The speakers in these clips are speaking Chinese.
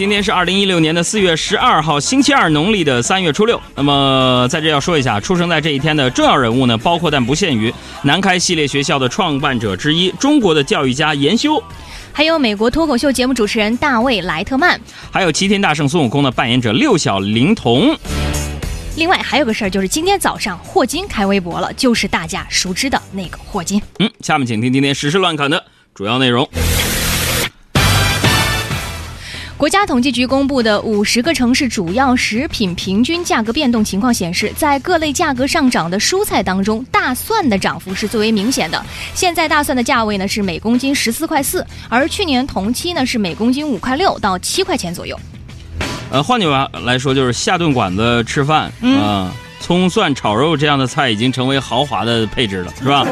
今天是二零一六年的四月十二号，星期二，农历的三月初六。那么在这要说一下，出生在这一天的重要人物呢，包括但不限于南开系列学校的创办者之一，中国的教育家严修，还有美国脱口秀节目主持人大卫莱特曼，还有齐天大圣孙悟空的扮演者六小龄童。另外还有个事儿，就是今天早上霍金开微博了，就是大家熟知的那个霍金。嗯，下面请听今天时事乱侃的主要内容。国家统计局公布的五十个城市主要食品平均价格变动情况显示，在各类价格上涨的蔬菜当中，大蒜的涨幅是最为明显的。现在大蒜的价位呢是每公斤十四块四，而去年同期呢是每公斤五块六到七块钱左右。呃，换句话来说，就是下顿馆子吃饭啊，葱蒜炒肉这样的菜已经成为豪华的配置了，是吧？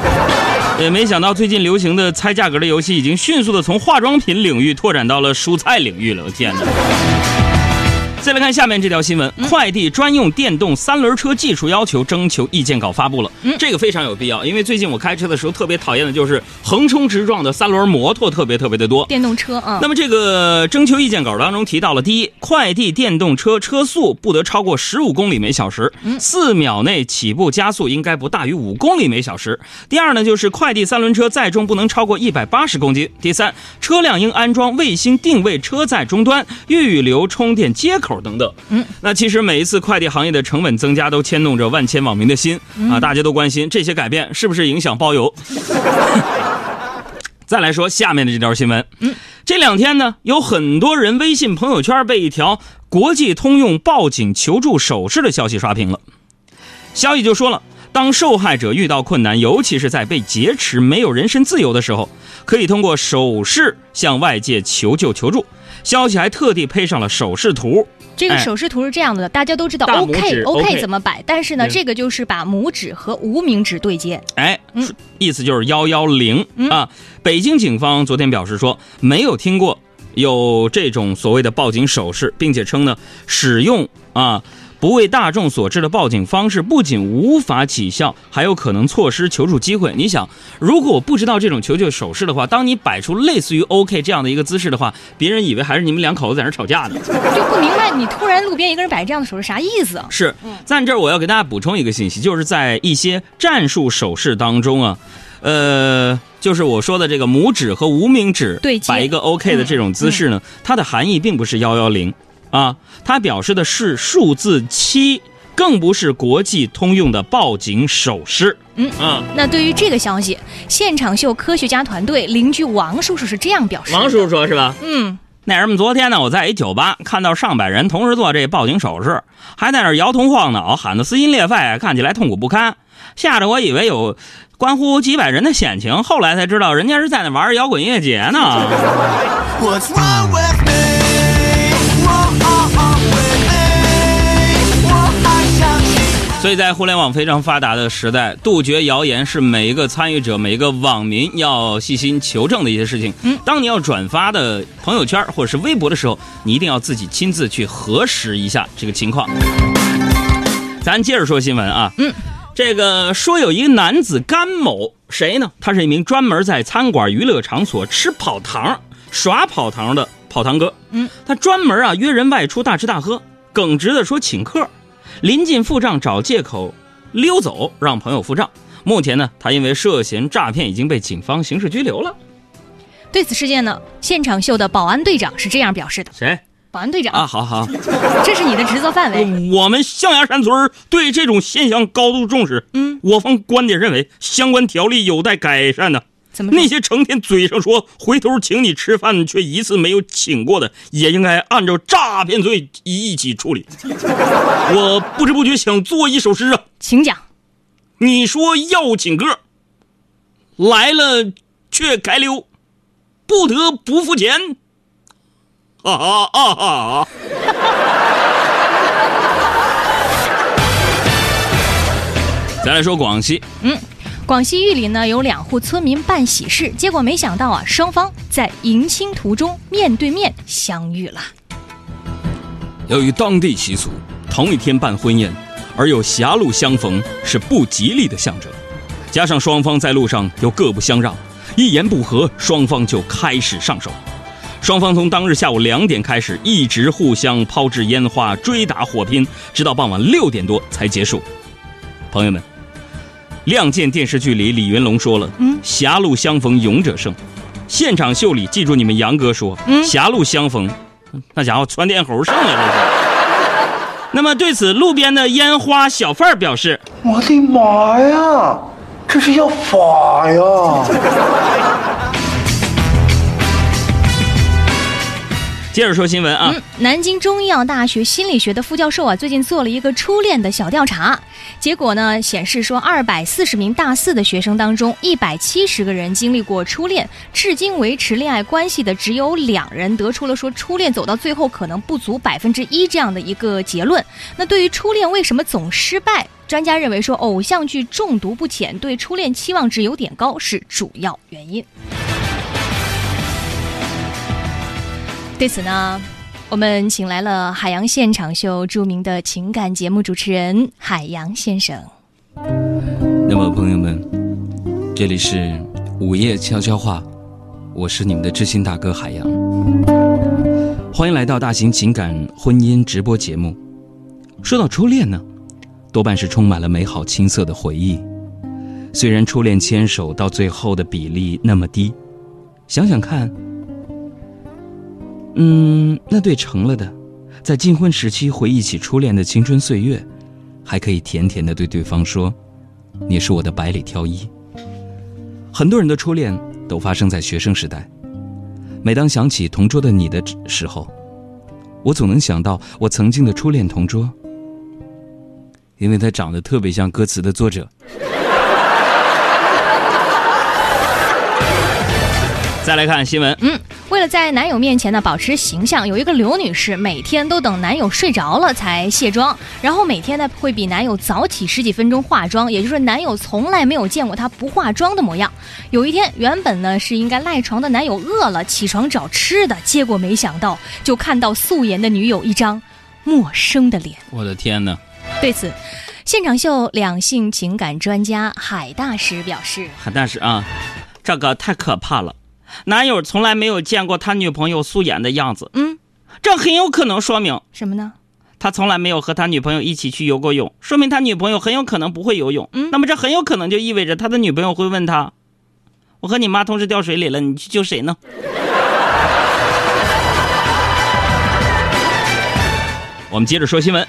也没想到最近流行的猜价格的游戏，已经迅速的从化妆品领域拓展到了蔬菜领域了。我天哪！再来看下面这条新闻：快递专用电动三轮车技术要求征求意见稿发布了。嗯，这个非常有必要，因为最近我开车的时候特别讨厌的就是横冲直撞的三轮摩托，特别特别的多。电动车啊。那么这个征求意见稿当中提到了：第一，快递电动车车速不得超过十五公里每小时，四秒内起步加速应该不大于五公里每小时。第二呢，就是快递三轮车载重不能超过一百八十公斤。第三，车辆应安装卫星定位车载终端、预留充电接口。等等，嗯，那其实每一次快递行业的成本增加，都牵动着万千网民的心啊！大家都关心这些改变是不是影响包邮。再来说下面的这条新闻，嗯，这两天呢，有很多人微信朋友圈被一条国际通用报警求助手势的消息刷屏了。消息就说了，当受害者遇到困难，尤其是在被劫持、没有人身自由的时候，可以通过手势向外界求救求助。消息还特地配上了手势图。这个手势图是这样的，大家都知道 OK OK 怎么摆，但是呢，这个就是把拇指和无名指对接。哎，嗯，意思就是幺幺零啊。北京警方昨天表示说，没有听过有这种所谓的报警手势，并且称呢，使用啊。不为大众所知的报警方式不仅无法起效，还有可能错失求助机会。你想，如果我不知道这种求救手势的话，当你摆出类似于 OK 这样的一个姿势的话，别人以为还是你们两口子在那吵架呢，就不明白你突然路边一个人摆这样的手势啥意思？是，在这儿我要给大家补充一个信息，就是在一些战术手势当中啊，呃，就是我说的这个拇指和无名指摆一个 OK 的这种姿势呢，它的含义并不是幺幺零。啊，它表示的是数字七，更不是国际通用的报警手势。嗯啊，那对于这个消息，现场秀科学家团队邻居王叔叔是这样表示：王叔叔说是吧？嗯，那什么，昨天呢，我在一酒吧看到上百人同时做这报警手势，还在那摇头晃脑，喊得撕心裂肺，看起来痛苦不堪，吓得我以为有关乎几百人的险情，后来才知道人家是在那玩摇滚音乐节呢。所以在互联网非常发达的时代，杜绝谣言是每一个参与者、每一个网民要细心求证的一些事情。嗯，当你要转发的朋友圈或者是微博的时候，你一定要自己亲自去核实一下这个情况。咱接着说新闻啊，嗯，这个说有一个男子甘某，谁呢？他是一名专门在餐馆、娱乐场所吃跑堂、耍跑堂的跑堂哥。嗯，他专门啊约人外出大吃大喝，耿直的说请客。临近付账找借口溜走，让朋友付账。目前呢，他因为涉嫌诈骗已经被警方刑事拘留了。对此事件呢，现场秀的保安队长是这样表示的：谁？保安队长啊，好好，这是你的职责范围。我们象牙山村对这种现象高度重视。嗯，我方观点认为，相关条例有待改善的。那些成天嘴上说回头请你吃饭却一次没有请过的，也应该按照诈骗罪一起处理。我不知不觉想做一首诗啊，请讲。你说要请客，来了却开溜，不得不付钱。啊啊啊哈！再来说广西，嗯。广西玉林呢有两户村民办喜事，结果没想到啊，双方在迎亲途中面对面相遇了。由于当地习俗，同一天办婚宴，而又狭路相逢是不吉利的象征，加上双方在路上又各不相让，一言不合，双方就开始上手。双方从当日下午两点开始，一直互相抛掷烟花、追打火拼，直到傍晚六点多才结束。朋友们，《亮剑》电视剧里李云龙说了：“嗯，狭路相逢勇者胜。”现场秀里，记住你们杨哥说：“嗯，狭路相逢，那家伙窜天猴胜了这是。”那么对此，路边的烟花小贩表示：“我的妈呀，这是要法呀！”接着说新闻啊，南京中医药大学心理学的副教授啊，最近做了一个初恋的小调查，结果呢显示说，二百四十名大四的学生当中，一百七十个人经历过初恋，至今维持恋爱关系的只有两人，得出了说初恋走到最后可能不足百分之一这样的一个结论。那对于初恋为什么总失败，专家认为说，偶像剧中毒不浅，对初恋期望值有点高是主要原因。对此呢，我们请来了海洋现场秀著名的情感节目主持人海洋先生。那么，朋友们，这里是午夜悄悄话，我是你们的知心大哥海洋，欢迎来到大型情感婚姻直播节目。说到初恋呢，多半是充满了美好青涩的回忆。虽然初恋牵手到最后的比例那么低，想想看。嗯，那对成了的，在金婚时期回忆起初恋的青春岁月，还可以甜甜的对对方说：“你是我的百里挑一。”很多人的初恋都发生在学生时代。每当想起同桌的你的时候，我总能想到我曾经的初恋同桌，因为他长得特别像歌词的作者。再来看新闻，嗯。为了在男友面前呢保持形象，有一个刘女士每天都等男友睡着了才卸妆，然后每天呢会比男友早起十几分钟化妆，也就是男友从来没有见过她不化妆的模样。有一天，原本呢是应该赖床的男友饿了，起床找吃的，结果没想到就看到素颜的女友一张陌生的脸。我的天哪！对此，现场秀两性情感专家海大师表示：“海大师啊，这个太可怕了。”男友从来没有见过他女朋友素颜的样子，嗯，这很有可能说明什么呢？他从来没有和他女朋友一起去游过泳，说明他女朋友很有可能不会游泳。嗯，那么这很有可能就意味着他的女朋友会问他：“我和你妈同时掉水里了，你去救谁呢？” 我们接着说新闻。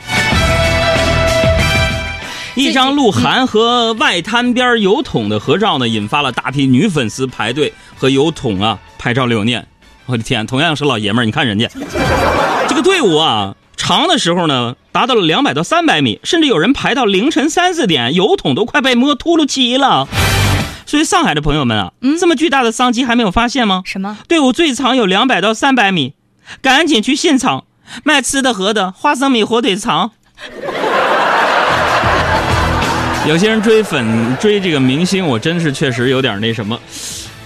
一张鹿晗和外滩边油桶的合照呢，引发了大批女粉丝排队和油桶啊拍照留念。我的天，同样是老爷们儿，你看人家这个队伍啊，长的时候呢达到了两百到三百米，甚至有人排到凌晨三四点，油桶都快被摸秃噜漆了。所以上海的朋友们啊，这么巨大的商机还没有发现吗？什么？队伍最长有两百到三百米，赶紧去现场卖吃的喝的，花生米火腿肠。有些人追粉追这个明星，我真是确实有点那什么。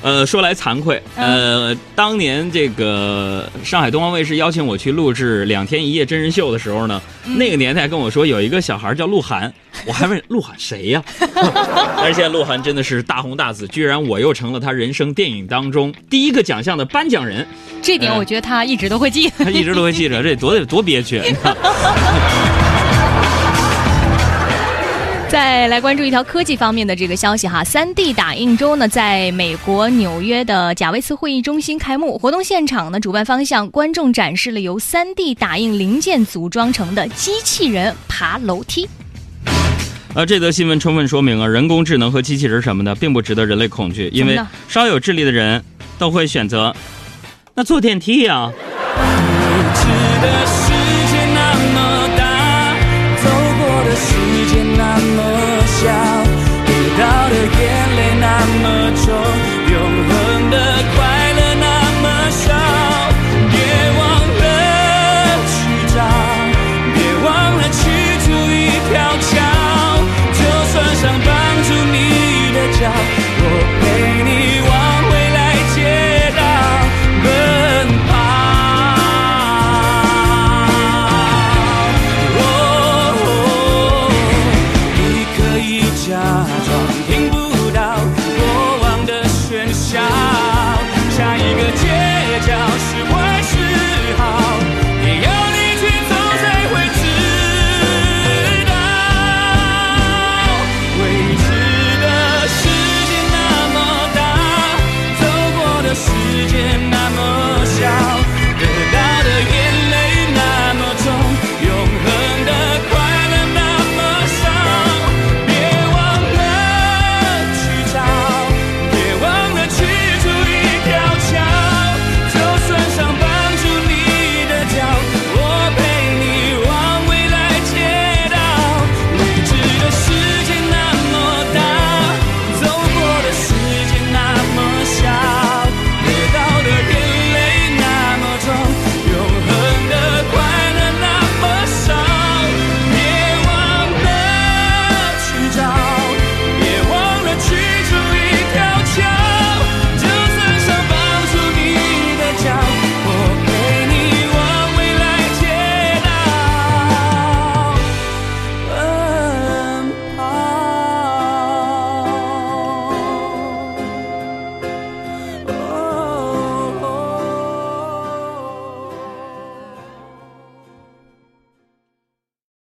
呃，说来惭愧，呃，当年这个上海东方卫视邀请我去录制两天一夜真人秀的时候呢，那个年代跟我说有一个小孩叫鹿晗，我还问鹿晗谁呀？而且鹿晗真的是大红大紫，居然我又成了他人生电影当中第一个奖项的颁奖人。这点我觉得他一直都会记，他一直都会记着，这多多憋屈。再来关注一条科技方面的这个消息哈，3D 打印周呢，在美国纽约的贾维斯会议中心开幕。活动现场呢，主办方向观众展示了由 3D 打印零件组装成的机器人爬楼梯。呃，这则新闻充分说明啊，人工智能和机器人什么的，并不值得人类恐惧，因为稍有智力的人都会选择那坐电梯呀。